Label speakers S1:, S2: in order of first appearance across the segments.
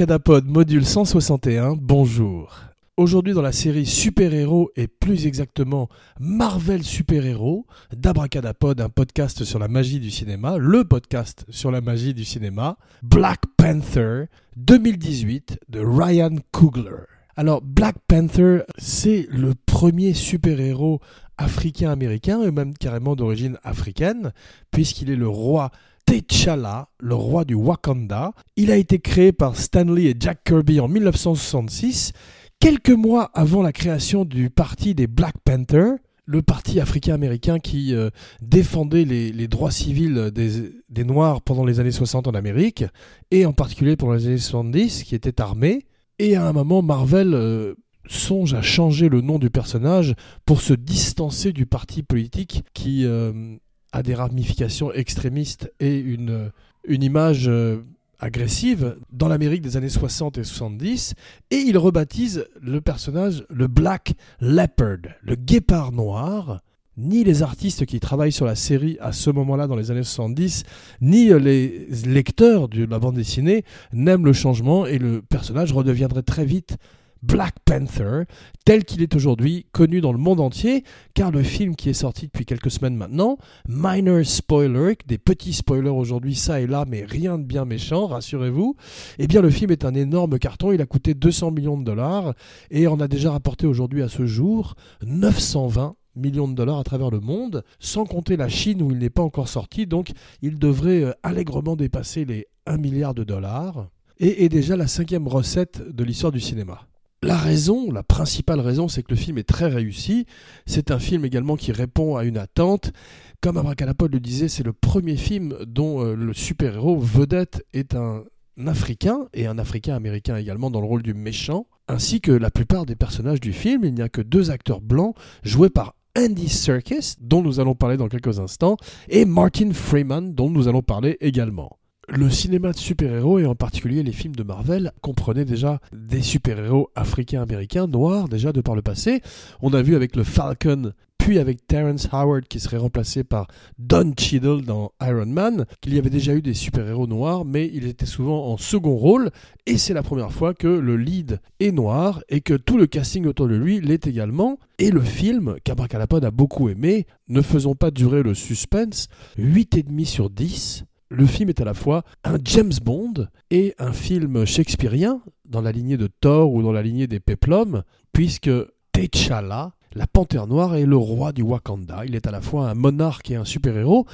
S1: Abracadapod module 161, bonjour. Aujourd'hui dans la série Super-héros et plus exactement Marvel Super-héros d'Abracadapod, un podcast sur la magie du cinéma, le podcast sur la magie du cinéma, Black Panther 2018 de Ryan Coogler. Alors Black Panther, c'est le premier super-héros africain-américain et même carrément d'origine africaine, puisqu'il est le roi T'Challa, le roi du Wakanda. Il a été créé par Stanley et Jack Kirby en 1966, quelques mois avant la création du parti des Black Panthers, le parti africain-américain qui euh, défendait les, droits civils des, Noirs pendant les années 60 en Amérique, et en particulier pour les années 70, qui était armé. Et à un moment, Marvel euh, songe à changer le nom du personnage pour se distancer du parti politique qui euh, a des ramifications extrémistes et une, une image euh, agressive dans l'Amérique des années 60 et 70, et il rebaptise le personnage le Black Leopard, le guépard noir. Ni les artistes qui travaillent sur la série à ce moment-là dans les années 70, ni les lecteurs de la bande dessinée n'aiment le changement et le personnage redeviendrait très vite Black Panther, tel qu'il est aujourd'hui connu dans le monde entier, car le film qui est sorti depuis quelques semaines maintenant, minor spoiler, des petits spoilers aujourd'hui ça et là, mais rien de bien méchant, rassurez-vous, eh bien le film est un énorme carton, il a coûté 200 millions de dollars, et on a déjà rapporté aujourd'hui à ce jour 920 millions de dollars à travers le monde, sans compter la Chine où il n'est pas encore sorti, donc il devrait euh, allègrement dépasser les 1 milliard de dollars, et est déjà la cinquième recette de l'histoire du cinéma. La raison, la principale raison, c'est que le film est très réussi. C'est un film également qui répond à une attente. Comme Abracadapod le disait, c'est le premier film dont euh, le super-héros vedette est un Africain, et un Africain américain également dans le rôle du méchant, ainsi que la plupart des personnages du film. Il n'y a que deux acteurs blancs joués par Andy Serkis, dont nous allons parler dans quelques instants, et Martin Freeman, dont nous allons parler également le cinéma de super-héros, et en particulier les films de Marvel, comprenaient déjà des super-héros africains-américains, noirs, déjà de par le passé. On a vu avec le Falcon, puis avec Terrence Howard qui serait remplacé par Don Cheadle dans Iron Man, qu'il y avait déjà eu des super-héros noirs, mais il était souvent en second rôle, et c'est la première fois que le lead est noir, et que tout le casting autour de lui l'est également. Et le film, qu'Abracadapod a beaucoup aimé, ne faisons pas durer le suspense, 8,5 sur 10, le film est à la fois un James Bond et un film shakespearien, dans la lignée de Thor ou dans la lignée des Peplum, puisque T'Challa, la panthère noire, est le roi du Wakanda. Il est à la fois un monarque et un super-héros,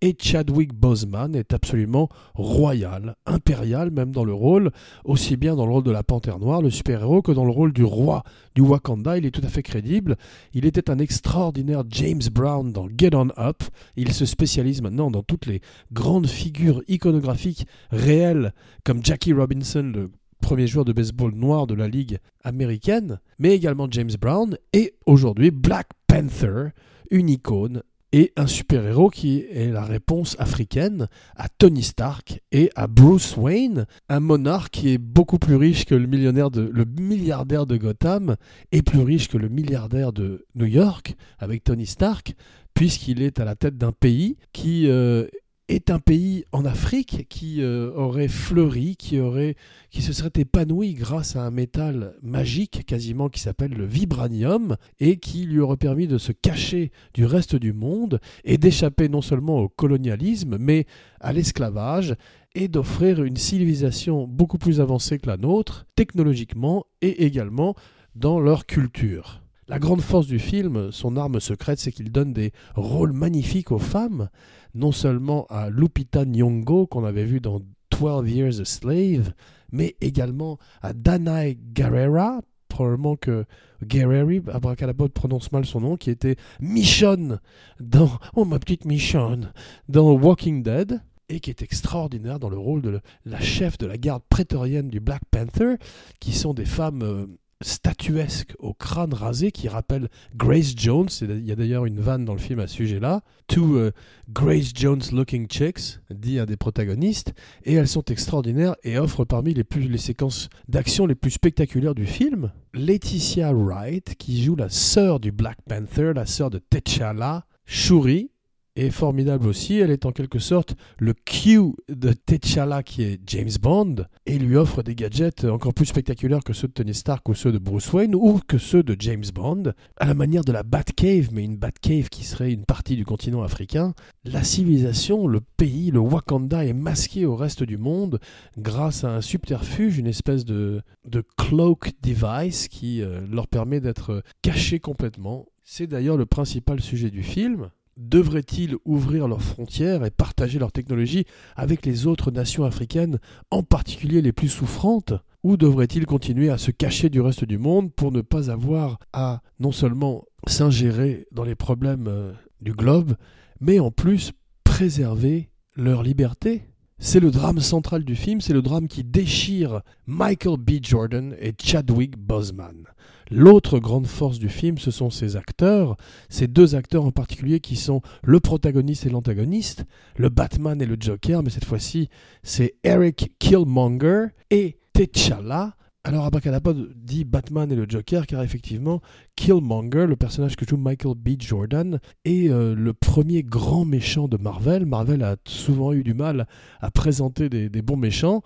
S1: et Chadwick Boseman est absolument royal, impérial même dans le rôle, aussi bien dans le rôle de la Panthère Noire, le super-héros, que dans le rôle du roi du Wakanda. Il est tout à fait crédible. Il était un extraordinaire James Brown dans Get On Up. Il se spécialise maintenant dans toutes les grandes figures iconographiques réelles, comme Jackie Robinson, le premier joueur de baseball noir de la Ligue américaine, mais également James Brown, et aujourd'hui Black Panther, une icône et un super-héros qui est la réponse africaine à Tony Stark et à Bruce Wayne, un monarque qui est beaucoup plus riche que le, millionnaire de, le milliardaire de Gotham et plus riche que le milliardaire de New York avec Tony Stark, puisqu'il est à la tête d'un pays qui euh, est un pays en Afrique qui euh, aurait fleuri, qui, aurait, qui se serait épanoui grâce à un métal magique quasiment qui s'appelle le vibranium et qui lui aurait permis de se cacher du reste du monde et d'échapper non seulement au colonialisme mais à l'esclavage et d'offrir une civilisation beaucoup plus avancée que la nôtre technologiquement et également dans leur culture. La grande force du film, son arme secrète, c'est qu'il donne des rôles magnifiques aux femmes, non seulement à Lupita Nyong'o qu'on avait vu dans 12 Years a Slave, mais également à Danae Guerrera, probablement que Guerreri, Abracadabra prononce mal son nom, qui était Michonne dans Oh ma petite Michonne dans Walking Dead et qui est extraordinaire dans le rôle de la chef de la garde prétorienne du Black Panther, qui sont des femmes euh, statuesque au crâne rasé qui rappelle Grace Jones. Il y a d'ailleurs une vanne dans le film à ce sujet-là. Two euh, Grace Jones looking chicks, dit un des protagonistes, et elles sont extraordinaires et offrent parmi les, plus, les séquences d'action les plus spectaculaires du film. Laetitia Wright, qui joue la sœur du Black Panther, la sœur de T'Challa, Shuri, est formidable aussi. Elle est en quelque sorte le Q de T'Challa qui est James Bond et lui offre des gadgets encore plus spectaculaires que ceux de Tony Stark ou ceux de Bruce Wayne ou que ceux de James Bond, à la manière de la Batcave, mais une Batcave qui serait une partie du continent africain. La civilisation, le pays, le Wakanda est masqué au reste du monde grâce à un subterfuge, une espèce de, de cloak device qui euh, leur permet d'être cachés complètement. C'est d'ailleurs le principal sujet du film devraient-ils ouvrir leurs frontières et partager leur technologie avec les autres nations africaines, en particulier les plus souffrantes? Ou devraient-ils continuer à se cacher du reste du monde pour ne pas avoir à non seulement s'ingérer dans les problèmes euh, du globe, mais en plus préserver leur liberté? C'est le drame central du film, c'est le drame qui déchire Michael B. Jordan et Chadwick Boseman. L'autre grande force du film, ce sont ces acteurs, ces deux acteurs en particulier qui sont le protagoniste et l'antagoniste, le Batman et le Joker, mais cette fois-ci c'est Eric Killmonger et T'Challa, alors Abracadapod dit Batman et le Joker car effectivement Killmonger, le personnage que joue Michael B. Jordan, est euh, le premier grand méchant de Marvel. Marvel a souvent eu du mal à présenter des, bons méchants.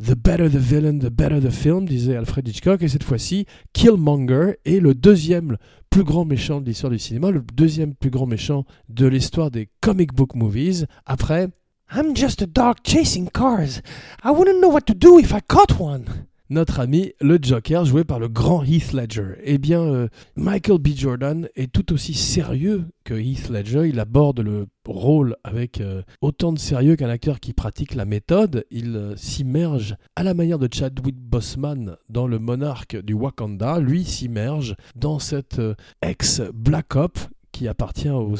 S1: The better the villain, the better the film, disait Alfred Hitchcock. Et cette fois-ci, Killmonger est le deuxième plus grand méchant de l'histoire du cinéma, le deuxième plus grand méchant de l'histoire des comic book movies, après I'm just a dog chasing cars. I wouldn't know what to do if I caught one notre ami le Joker, joué par le grand Heath Ledger. Eh bien, euh, Michael B. Jordan est tout aussi sérieux que Heath Ledger. Il aborde le rôle avec euh, autant de sérieux qu'un acteur qui pratique la méthode. Il euh, s'immerge à la manière de Chadwick Boseman dans le monarque du Wakanda. Lui s'immerge dans cette ex-Black Op qui appartient aux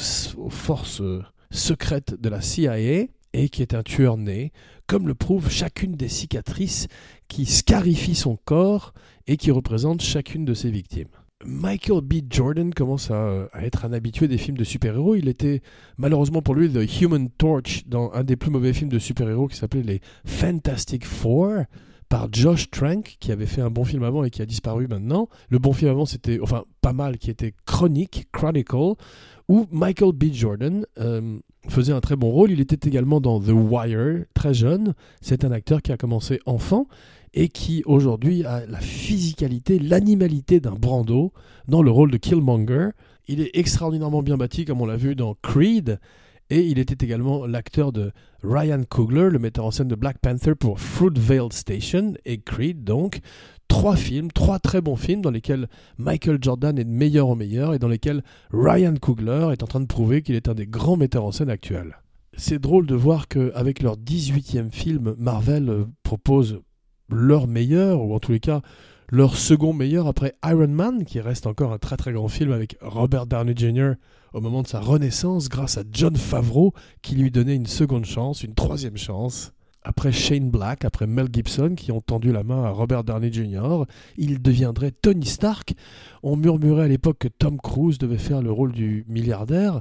S1: forces secrètes de la CIA et qui est un tueur né, comme le prouve chacune des cicatrices qui scarifient son corps et qui représentent chacune de ses victimes. Michael B. Jordan commence à, être un habitué des films de super-héros. Il était malheureusement pour lui The Human Torch dans un des plus mauvais films de super-héros qui s'appelait les Fantastic Four par Josh Trank, qui avait fait un bon film avant et qui a disparu maintenant. Le bon film avant, c'était, enfin, pas mal, qui était Chronic, Chronicle, où Michael B. Jordan euh, faisait un très bon rôle. Il était également dans The Wire, très jeune. C'est un acteur qui a commencé enfant et qui aujourd'hui a la physicalité, l'animalité d'un Brando dans le rôle de Killmonger. Il est extraordinairement bien bâti, comme on l'a vu dans Creed. Et il était également l'acteur de Ryan Coogler, le metteur en scène de Black Panther pour Fruitvale Station et Creed, donc trois films, trois très bons films dans lesquels Michael Jordan est de meilleur en meilleur et dans lesquels Ryan Coogler est en train de prouver qu'il est un des grands metteurs en scène actuels. C'est drôle de voir qu'avec leur 18e film, Marvel euh, propose leur meilleur, ou en tous les cas leur second meilleur après Iron Man, qui reste encore un très très grand film avec Robert Downey Jr. au moment de sa renaissance grâce à John Favreau qui lui donnait une seconde chance, une troisième chance après Shane Black, après Mel Gibson, qui ont tendu la main à Robert Downey Jr., il deviendrait Tony Stark. On murmurait à l'époque que Tom Cruise devait faire le rôle du milliardaire.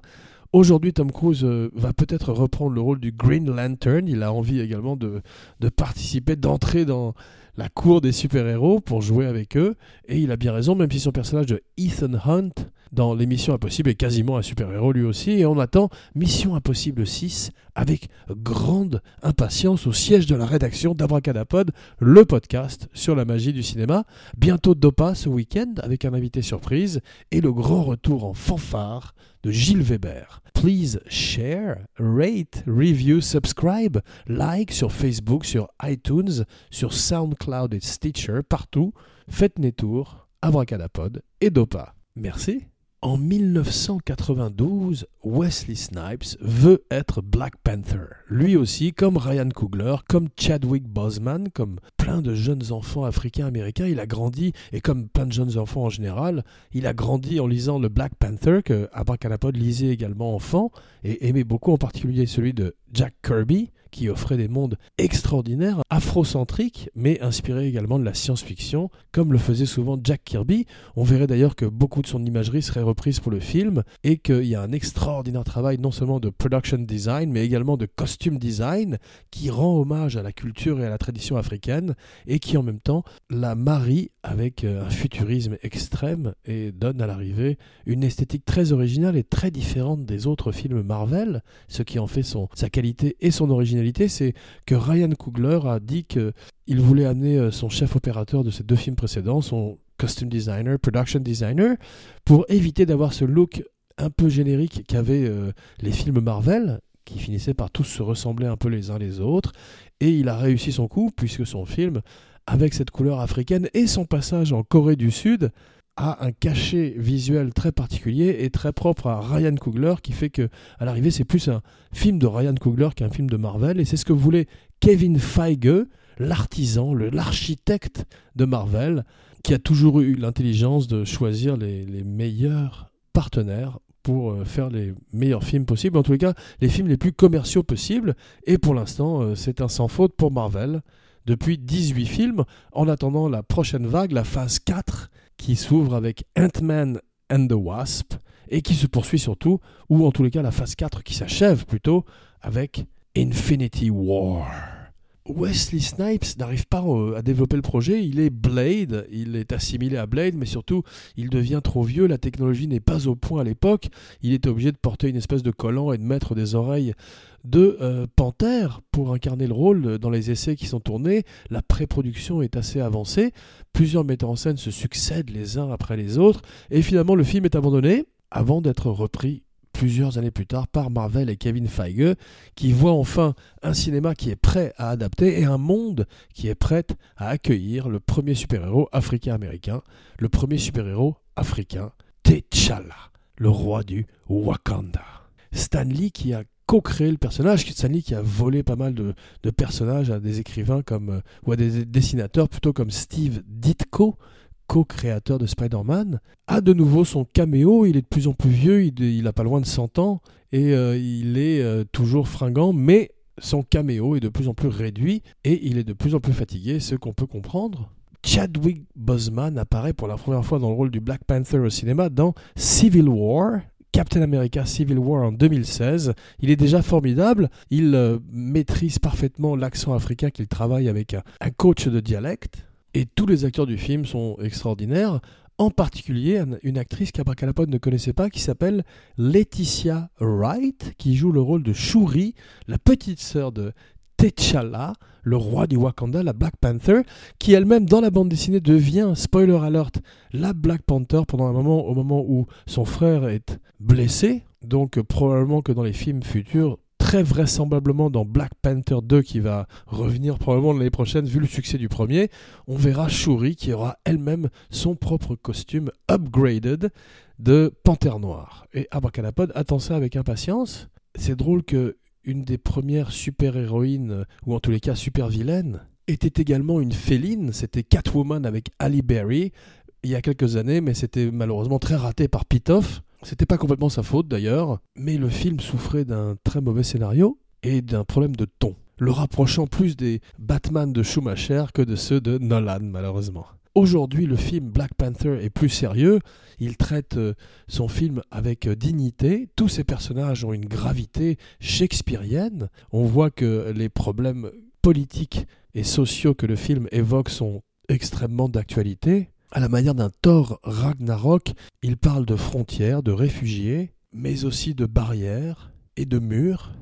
S1: Aujourd'hui, Tom Cruise euh, va peut-être reprendre le rôle du Green Lantern. Il a envie également de, de participer, d'entrer dans la cour des super-héros pour jouer avec eux. Et il a bien raison, même si son personnage de Ethan Hunt dans l'émission Impossible est quasiment un super-héros lui aussi. Et on attend Mission Impossible 6 avec grande impatience au siège de la rédaction d'Abracadapod, le podcast sur la magie du cinéma. Bientôt Dopa ce week-end avec un invité surprise et le grand retour en fanfare de Gilles Weber. Please share, rate, review, subscribe, like sur Facebook, sur iTunes, sur SoundCloud et Stitcher, partout. Faites des tours, Abracadapod et Dopa. Merci. En 1992, Wesley Snipes veut être Black Panther. Lui aussi, comme Ryan Coogler, comme Chadwick Boseman, comme plein de jeunes enfants africains-américains, il a grandi, et comme plein de jeunes enfants en général, il a grandi en lisant le Black Panther, que Abracadapod lisait également enfant, et aimait beaucoup en particulier celui de Jack Kirby, qui offrait des mondes extraordinaires, afrocentriques, mais inspirés également de la science-fiction, comme le faisait souvent Jack Kirby. On verrait d'ailleurs que beaucoup de son imagerie serait reprise pour le film, et qu'il y a un extraordinaire travail non seulement de production design, mais également de costume design, qui rend hommage à la culture et à la tradition africaine, et qui en même temps la marie avec euh, un futurisme extrême et donne à l'arrivée une esthétique très originale et très différente des autres films Marvel. Ce qui en fait son, sa qualité et son originalité, c'est que Ryan Coogler a dit qu'il voulait amener euh, son chef opérateur de ces deux films précédents, son costume designer, production designer, pour éviter d'avoir ce look un peu générique qu'avaient euh, les films Marvel, qui finissaient par tous se ressembler un peu les uns les autres. Et il a réussi son coup, puisque son film, avec cette couleur africaine et son passage en Corée du Sud, a un cachet visuel très particulier et très propre à Ryan Coogler qui fait que à l'arrivée c'est plus un film de Ryan Coogler qu'un film de Marvel. Et c'est ce que voulait Kevin Feige, l'artisan, l'architecte de Marvel qui a toujours eu l'intelligence de choisir les, les meilleurs partenaires pour euh, faire les meilleurs films possibles, en tous les cas les films les plus commerciaux possibles. Et pour l'instant euh, c'est un sans faute pour Marvel. Depuis 18 films. En attendant la prochaine vague, la phase 4 qui s'ouvre avec Ant-Man and the Wasp et qui se poursuit surtout, ou en tous les cas la phase 4 qui s'achève plutôt, avec Infinity War. Wesley Snipes n'arrive pas euh, à développer le projet, il est Blade, il est assimilé à Blade, mais surtout il devient trop vieux, la technologie n'est pas au point à l'époque, il est obligé de porter une espèce de collant et de mettre des oreilles de euh, Panthère pour incarner le rôle dans les essais qui sont tournés. La pré-production est assez avancée, plusieurs metteurs en scène se succèdent les uns après les autres, et finalement le film est abandonné avant d'être repris plusieurs années plus tard par Marvel et Kevin Feige, qui voient enfin un cinéma qui est prêt à adapter et un monde qui est prêt à accueillir le premier super-héros africain-américain, le premier super-héros africain, T'Challa, le roi du Wakanda. Stan Lee qui a co-créé le personnage, Stan Lee qui a volé pas mal de, personnages à des écrivains comme, euh, ou à des dessinateurs plutôt comme Steve Ditko, co-créateur de Spider-Man, a de nouveau son caméo. Il est de plus en plus vieux, il, n'a pas loin de 100 ans, et euh, il est euh, toujours fringant, mais son caméo est de plus en plus réduit, et il est de plus en plus fatigué, ce qu'on peut comprendre. Chadwick Boseman apparaît pour la première fois dans le rôle du Black Panther au cinéma dans Civil War, Captain America Civil War en 2016. Il est déjà formidable. Il euh, maîtrise parfaitement l'accent africain qu'il travaille avec un coach de dialecte. Et tous les acteurs du film sont extraordinaires, en particulier une actrice qu'Abracadapod ne connaissait pas qui s'appelle Laetitia Wright, qui joue le rôle de Shuri, la petite sœur de T'Challa, le roi du Wakanda, la Black Panther, qui elle-même dans la bande dessinée devient, spoiler alert, la Black Panther pendant un moment au moment où son frère est blessé. Donc probablement que dans les films futurs, très vraisemblablement dans Black Panther 2 qui va revenir probablement l'année prochaine vu le succès du premier, on verra Shuri qui aura elle-même son propre costume upgraded de panthère noire. Et Abracadapod attend ça avec impatience. C'est drôle que une des premières super-héroïnes, ou en tous les cas super-vilaines, était également une féline, c'était Catwoman avec Ali Berry, il y a quelques années, mais c'était malheureusement très raté par Pitoff. C'était pas complètement sa faute d'ailleurs, mais le film souffrait d'un très mauvais scénario et d'un problème de ton, le rapprochant plus des Batman de Schumacher que de ceux de Nolan malheureusement. Aujourd'hui, le film Black Panther est plus sérieux. Il traite euh, son film avec euh, dignité. Tous ses personnages ont une gravité shakespearienne. On voit que les problèmes politiques et sociaux que le film évoque sont extrêmement d'actualité. À la manière d'un Thor Ragnarok, il parle de frontières, de réfugiés, mais aussi de barrières et de murs.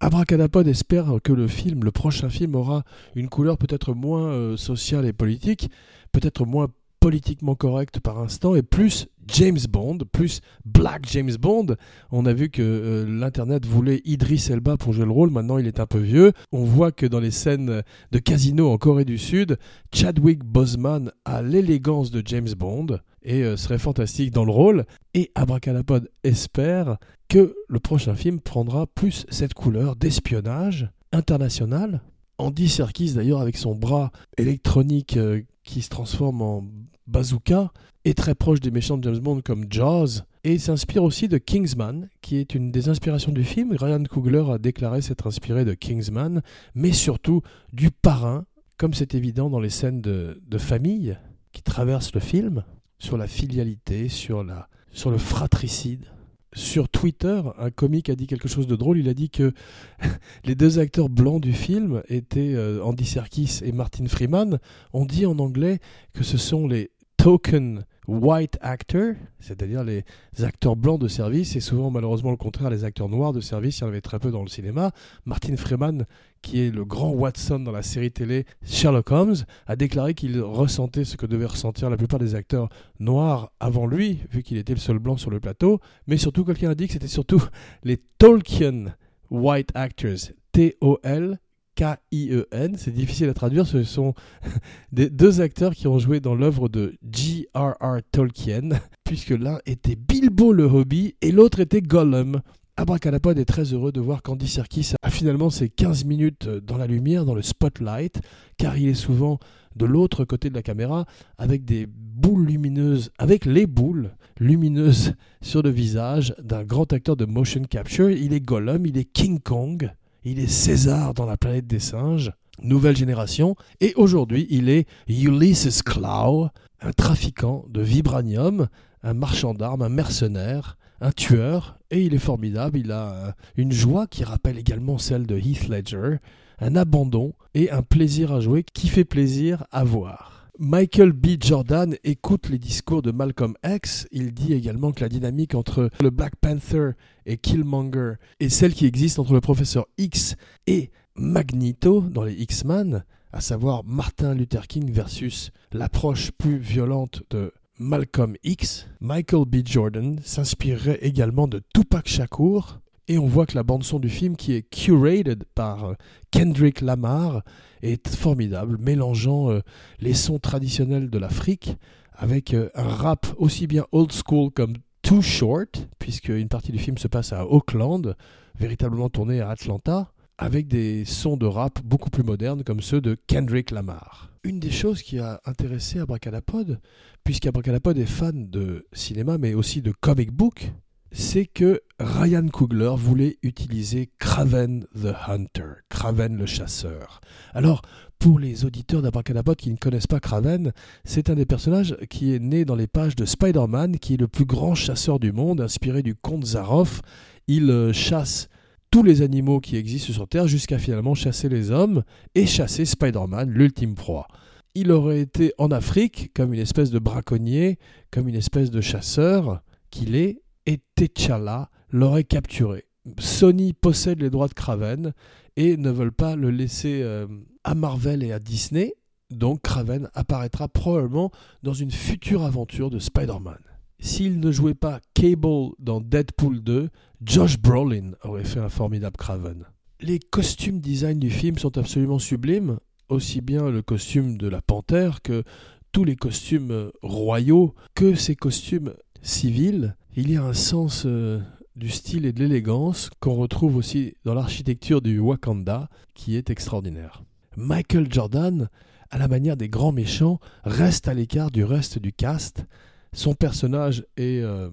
S1: Abracadapod espère que le film, le prochain film, aura une couleur peut-être moins euh, sociale et politique, peut-être moins politiquement correct par instant et plus James Bond, plus Black James Bond. On a vu que euh, l'Internet voulait Idris Elba pour jouer le rôle, maintenant il est un peu vieux. On voit que dans les scènes de casino en Corée du Sud, Chadwick Boseman a l'élégance de James Bond et euh, serait fantastique dans le rôle. Et Abracadapod espère que le prochain film prendra plus cette couleur d'espionnage international. Andy Serkis d'ailleurs avec son bras électronique euh, qui se transforme en bazooka est très proche des méchants de James Bond comme Jaws, et s'inspire aussi de Kingsman, qui est une des inspirations du film. Ryan Coogler a déclaré s'être inspiré de Kingsman, mais surtout du parrain, comme c'est évident dans les scènes de, famille qui traversent le film, sur la filialité, sur, sur le fratricide sur Twitter, un comique a dit quelque chose de drôle. Il a dit que les deux acteurs blancs du film étaient euh, Andy Serkis et Martin Freeman. On dit en anglais que ce sont les token white actors, c'est-à-dire les acteurs blancs de service, et souvent malheureusement le contraire, les acteurs noirs de service, il y en avait très peu dans le cinéma. Martin Freeman, qui est le grand Watson dans la série télé Sherlock Holmes, a déclaré qu'il ressentait ce que devaient ressentir la plupart des acteurs noirs avant lui, vu qu'il était le seul blanc sur le plateau, mais surtout quelqu'un a dit que c'était surtout les Tolkien white actors, T-O-L K-I-E-N. C'est difficile à traduire. Ce sont des deux acteurs qui ont joué dans l'œuvre de J.R.R. Tolkien, puisque l'un était Bilbo le Hobby et l'autre était Gollum. Abracadapod est très heureux de voir qu'Andy Serkis a finalement ses 15 minutes dans la lumière, dans le spotlight, car il est souvent de l'autre côté de la caméra avec des boules lumineuses, avec les boules lumineuses sur le visage d'un grand acteur de motion capture. Il est Gollum, il est King Kong, il est César dans la planète des singes, nouvelle génération, et aujourd'hui il est Ulysses Claw, un trafiquant de vibranium, un marchand d'armes, un mercenaire, un tueur, et il est formidable, il a une joie qui rappelle également celle de Heath Ledger, un abandon et un plaisir à jouer qui fait plaisir à voir. Michael B. Jordan écoute les discours de Malcolm X. Il dit également que la dynamique entre le Black Panther et Killmonger est celle qui existe entre le professeur X et Magneto dans les X-Men, à savoir Martin Luther King versus l'approche plus violente de Malcolm X. Michael B. Jordan s'inspirerait également de Tupac Shakur, et on voit que la bande-son du film, qui est curated par euh, Kendrick Lamar, est formidable, mélangeant euh, les sons traditionnels de l'Afrique avec euh, un rap aussi bien old school comme Too Short, puisque une partie du film se passe à Auckland, véritablement tourné à Atlanta, avec des sons de rap beaucoup plus modernes comme ceux de Kendrick Lamar. Une des choses qui a intéressé Abracadapod, puisqu'Abracadapod est fan de cinéma mais aussi de comic book, c'est que Ryan Coogler voulait utiliser Kraven the Hunter, Kraven le chasseur. Alors, pour les auditeurs d'Abracadabot qui ne connaissent pas Kraven, c'est un des personnages qui est né dans les pages de Spider-Man, qui est le plus grand chasseur du monde, inspiré du comte Zaroff. Il euh, chasse tous les animaux qui existent sur Terre jusqu'à finalement chasser les hommes et chasser Spider-Man, l'ultime proie. Il aurait été en Afrique comme une espèce de braconnier, comme une espèce de chasseur qu'il est, et T'Challa l'aurait capturé. Sony possède les droits de Kraven et ne veulent pas le laisser euh, à Marvel et à Disney. Donc Kraven apparaîtra probablement dans une future aventure de Spider-Man. S'il ne jouait pas Cable dans Deadpool 2, Josh Brolin aurait fait un formidable Kraven. Les costumes design du film sont absolument sublimes, aussi bien le costume de la panthère que tous les costumes royaux, que ces costumes civils il y a un sens euh, du style et de l'élégance qu'on retrouve aussi dans l'architecture du Wakanda qui est extraordinaire. Michael Jordan, à la manière des grands méchants, reste à l'écart du reste du cast. Son personnage est euh,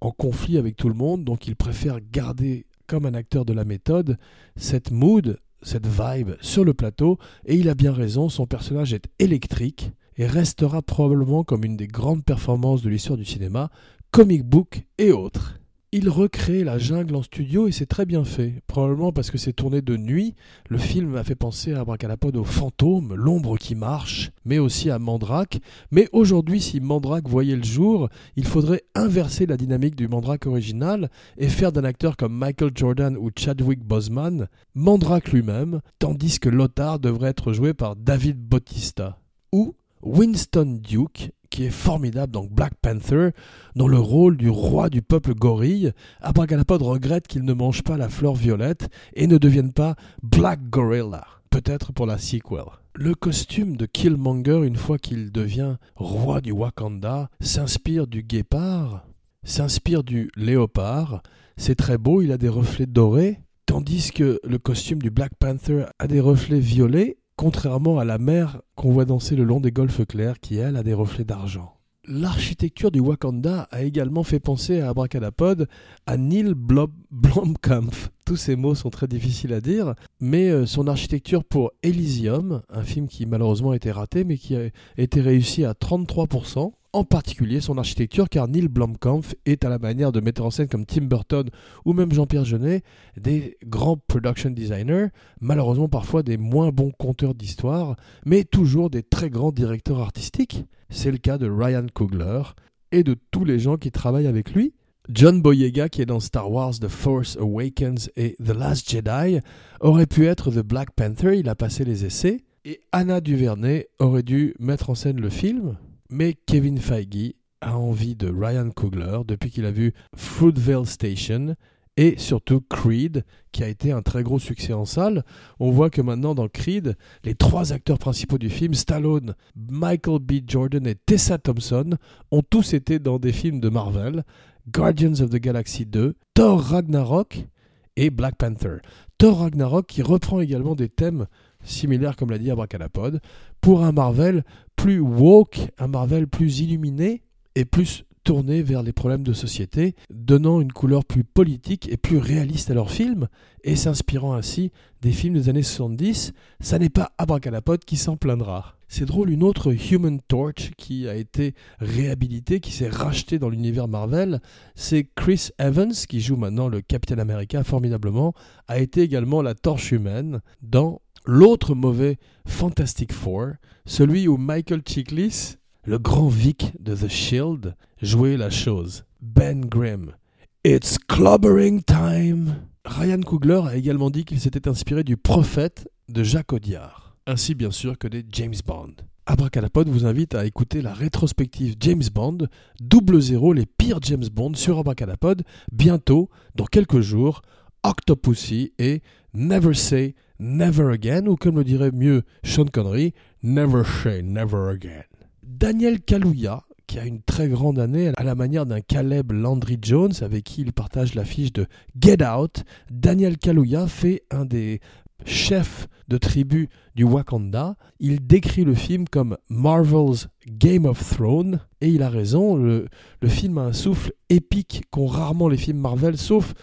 S1: en conflit avec tout le monde, donc il préfère garder comme un acteur de la méthode cette mood, cette vibe sur le plateau, et il a bien raison, son personnage est électrique et restera probablement comme une des grandes performances de l'histoire du cinéma, comic book et autres. Il recrée la jungle en studio et c'est très bien fait. Probablement parce que c'est tourné de nuit. Le film m'a fait penser à Abracadapod au fantôme, l'ombre qui marche, mais aussi à Mandrake. Mais aujourd'hui, si Mandrake voyait le jour, il faudrait inverser la dynamique du Mandrake original et faire d'un acteur comme Michael Jordan ou Chadwick Boseman Mandrake lui-même, tandis que Lothar devrait être joué par David Bautista. Ou Winston Duke, qui est formidable dans Black Panther, dans le rôle du roi du peuple gorille. Abracadapod regrette qu'il ne mange pas la fleur violette et ne devienne pas Black Gorilla, peut-être pour la sequel. Le costume de Killmonger, une fois qu'il devient roi du Wakanda, s'inspire du guépard, s'inspire du léopard. C'est très beau, il a des reflets dorés, tandis que le costume du Black Panther a des reflets violets contrairement à la mer qu'on voit danser le long des golfes clairs qui, elle, a des reflets d'argent. l'architecture du Wakanda a également fait penser à Abracadapod à Neil Blob Blomkamp. Tous ces mots sont très difficiles à dire, mais euh, son architecture pour Elysium, un film qui malheureusement a été raté mais qui a été réussi à 33%, en particulier son architecture, car Neil Blomkamp est à la manière de mettre en scène comme Tim Burton ou même Jean-Pierre Jeunet des grands production designers, malheureusement parfois des moins bons conteurs d'histoire, mais toujours des très grands directeurs artistiques. C'est le cas de Ryan Coogler et de tous les gens qui travaillent avec lui. John Boyega, qui est dans Star Wars The Force Awakens et The Last Jedi, aurait pu être The Black Panther, il a passé les essais. Et Anna Duvernay aurait dû mettre en scène le film, mais Kevin Feige a envie de Ryan Coogler depuis qu'il a vu Fruitvale Station et surtout Creed, qui a été un très gros succès en salle. On voit que maintenant dans Creed, les trois acteurs principaux du film, Stallone, Michael B. Jordan et Tessa Thompson, ont tous été dans des films de Marvel, Guardians of the Galaxy 2, Thor Ragnarok et Black Panther. Thor Ragnarok qui reprend également des thèmes similaires, comme l'a dit Abracadapod, pour un Marvel plus woke, un Marvel plus illuminé et plus tourné vers les problèmes de société, donnant une couleur plus politique et plus réaliste à leurs films, et s'inspirant ainsi des films des années 70. Ça n'est pas Abracadapod qui s'en plaindra. C'est drôle, une autre Human Torch qui a été réhabilitée, qui s'est rachetée dans l'univers Marvel, c'est Chris Evans, qui joue maintenant le Capitaine Américain formidablement, a été également la torche humaine dans l'autre mauvais Fantastic Four, celui où Michael Chiklis, le grand Vic de The Shield, jouait la chose. Ben Grimm. It's clobbering time. Ryan Coogler a également dit qu'il s'était inspiré du prophète de Jacques Audiard, ainsi bien sûr que des James Bond. Abracadapod vous invite à écouter la rétrospective James Bond, double zéro, les pires James Bond sur Abracadapod, bientôt, dans quelques jours, Octopussy et Never Say Never Again, ou comme le dirait mieux Sean Connery, Never Say Never Again. Daniel Kaluuya, qui a une très grande année, à la manière d'un Caleb Landry Jones, avec qui il partage l'affiche de Get Out, Daniel Kaluuya fait un des chefs de tribu du Wakanda. Il décrit le film comme Marvel's Game of Thrones, et il a raison, le, le film a un souffle épique qu'ont rarement les films Marvel, sauf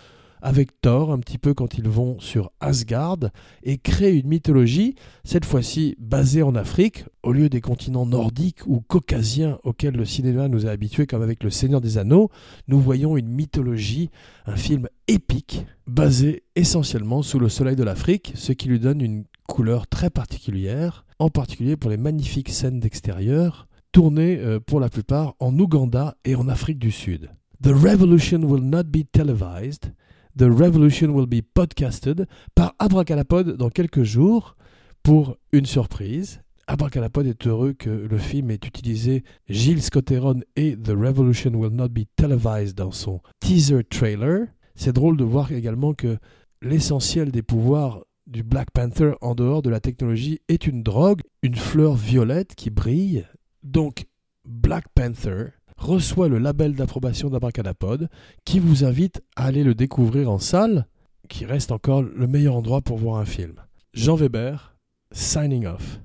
S1: avec Thor, un petit peu quand ils vont sur Asgard, et créent une mythologie, cette fois-ci basée en Afrique, au lieu des continents nordiques ou caucasiens auxquels le cinéma nous a habitués, comme avec Le Seigneur des Anneaux, nous voyons une mythologie, un film épique, basé essentiellement sous le soleil de l'Afrique, ce qui lui donne une couleur très particulière, en particulier pour les magnifiques scènes d'extérieur, tournées euh, pour la plupart en Ouganda et en Afrique du Sud. The revolution will not be televised, The Revolution will be podcasted par Abracalapod dans quelques jours pour une surprise. Abracalapod est heureux que le film ait utilisé Gilles Scotteron et The Revolution will not be televised dans son teaser trailer. C'est drôle de voir également que l'essentiel des pouvoirs du Black Panther en dehors de la technologie est une drogue, une fleur violette qui brille. Donc Black Panther reçoit le label d'approbation d'Abracadapod, qui vous invite à aller le découvrir en salle, qui reste encore le meilleur endroit pour voir un film. Jean Weber, signing off.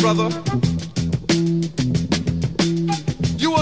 S2: Brother.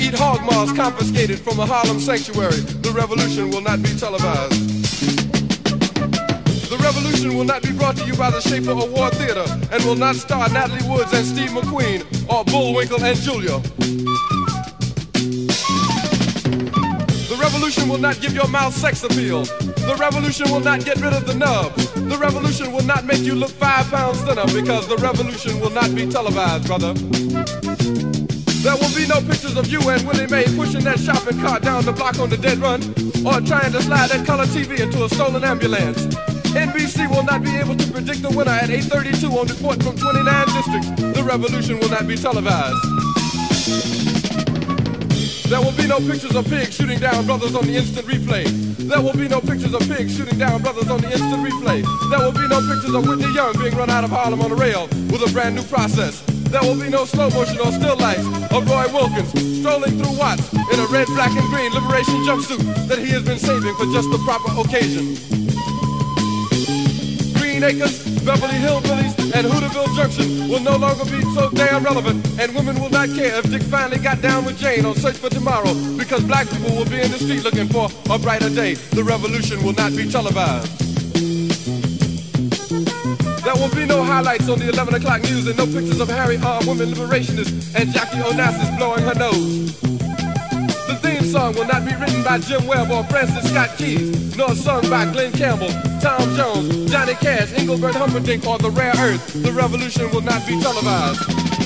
S2: eat hog maws confiscated from a Harlem sanctuary. The revolution will not be televised. The revolution will not be brought to you by the Schaefer Award Theater and will not star Natalie Woods and Steve McQueen or Bullwinkle and Julia. The revolution will not give your mouth sex appeal. The revolution will not get rid of the nub. The revolution will not make you look five pounds thinner because the revolution will not be televised, brother. There will be no pictures of you and Willie Mae pushing that shopping cart down the block on the dead run, or trying to slide that color TV into a stolen ambulance. NBC will not be able to predict the winner at 8.32 on report from 29 districts. The revolution will not be televised. There will be no pictures of pigs shooting down brothers on the instant replay. There will be no pictures of pigs shooting down brothers on the instant replay. There will be no pictures of Whitney Young being run out of Harlem on a rail with a brand new process. There will be no slow motion or still lights of Roy Wilkins strolling through Watts in a red, black, and green liberation jumpsuit that he has been saving for just the proper occasion. Green Acres, Beverly Hillbillies, and Hooterville Junction will no longer be so damn relevant, and women will not care if Dick finally got down with Jane on Search for Tomorrow, because black people will be in the street looking for a brighter day. The revolution will not be televised. There will be no highlights on the 11 o'clock news and no pictures of Harry armed women liberationists and Jackie Onassis blowing her nose. The theme song will not be written by Jim Webb or Francis Scott Keys, nor sung by Glenn Campbell, Tom Jones, Johnny Cash, Engelbert Humperdinck, or The Rare Earth. The revolution will not be televised.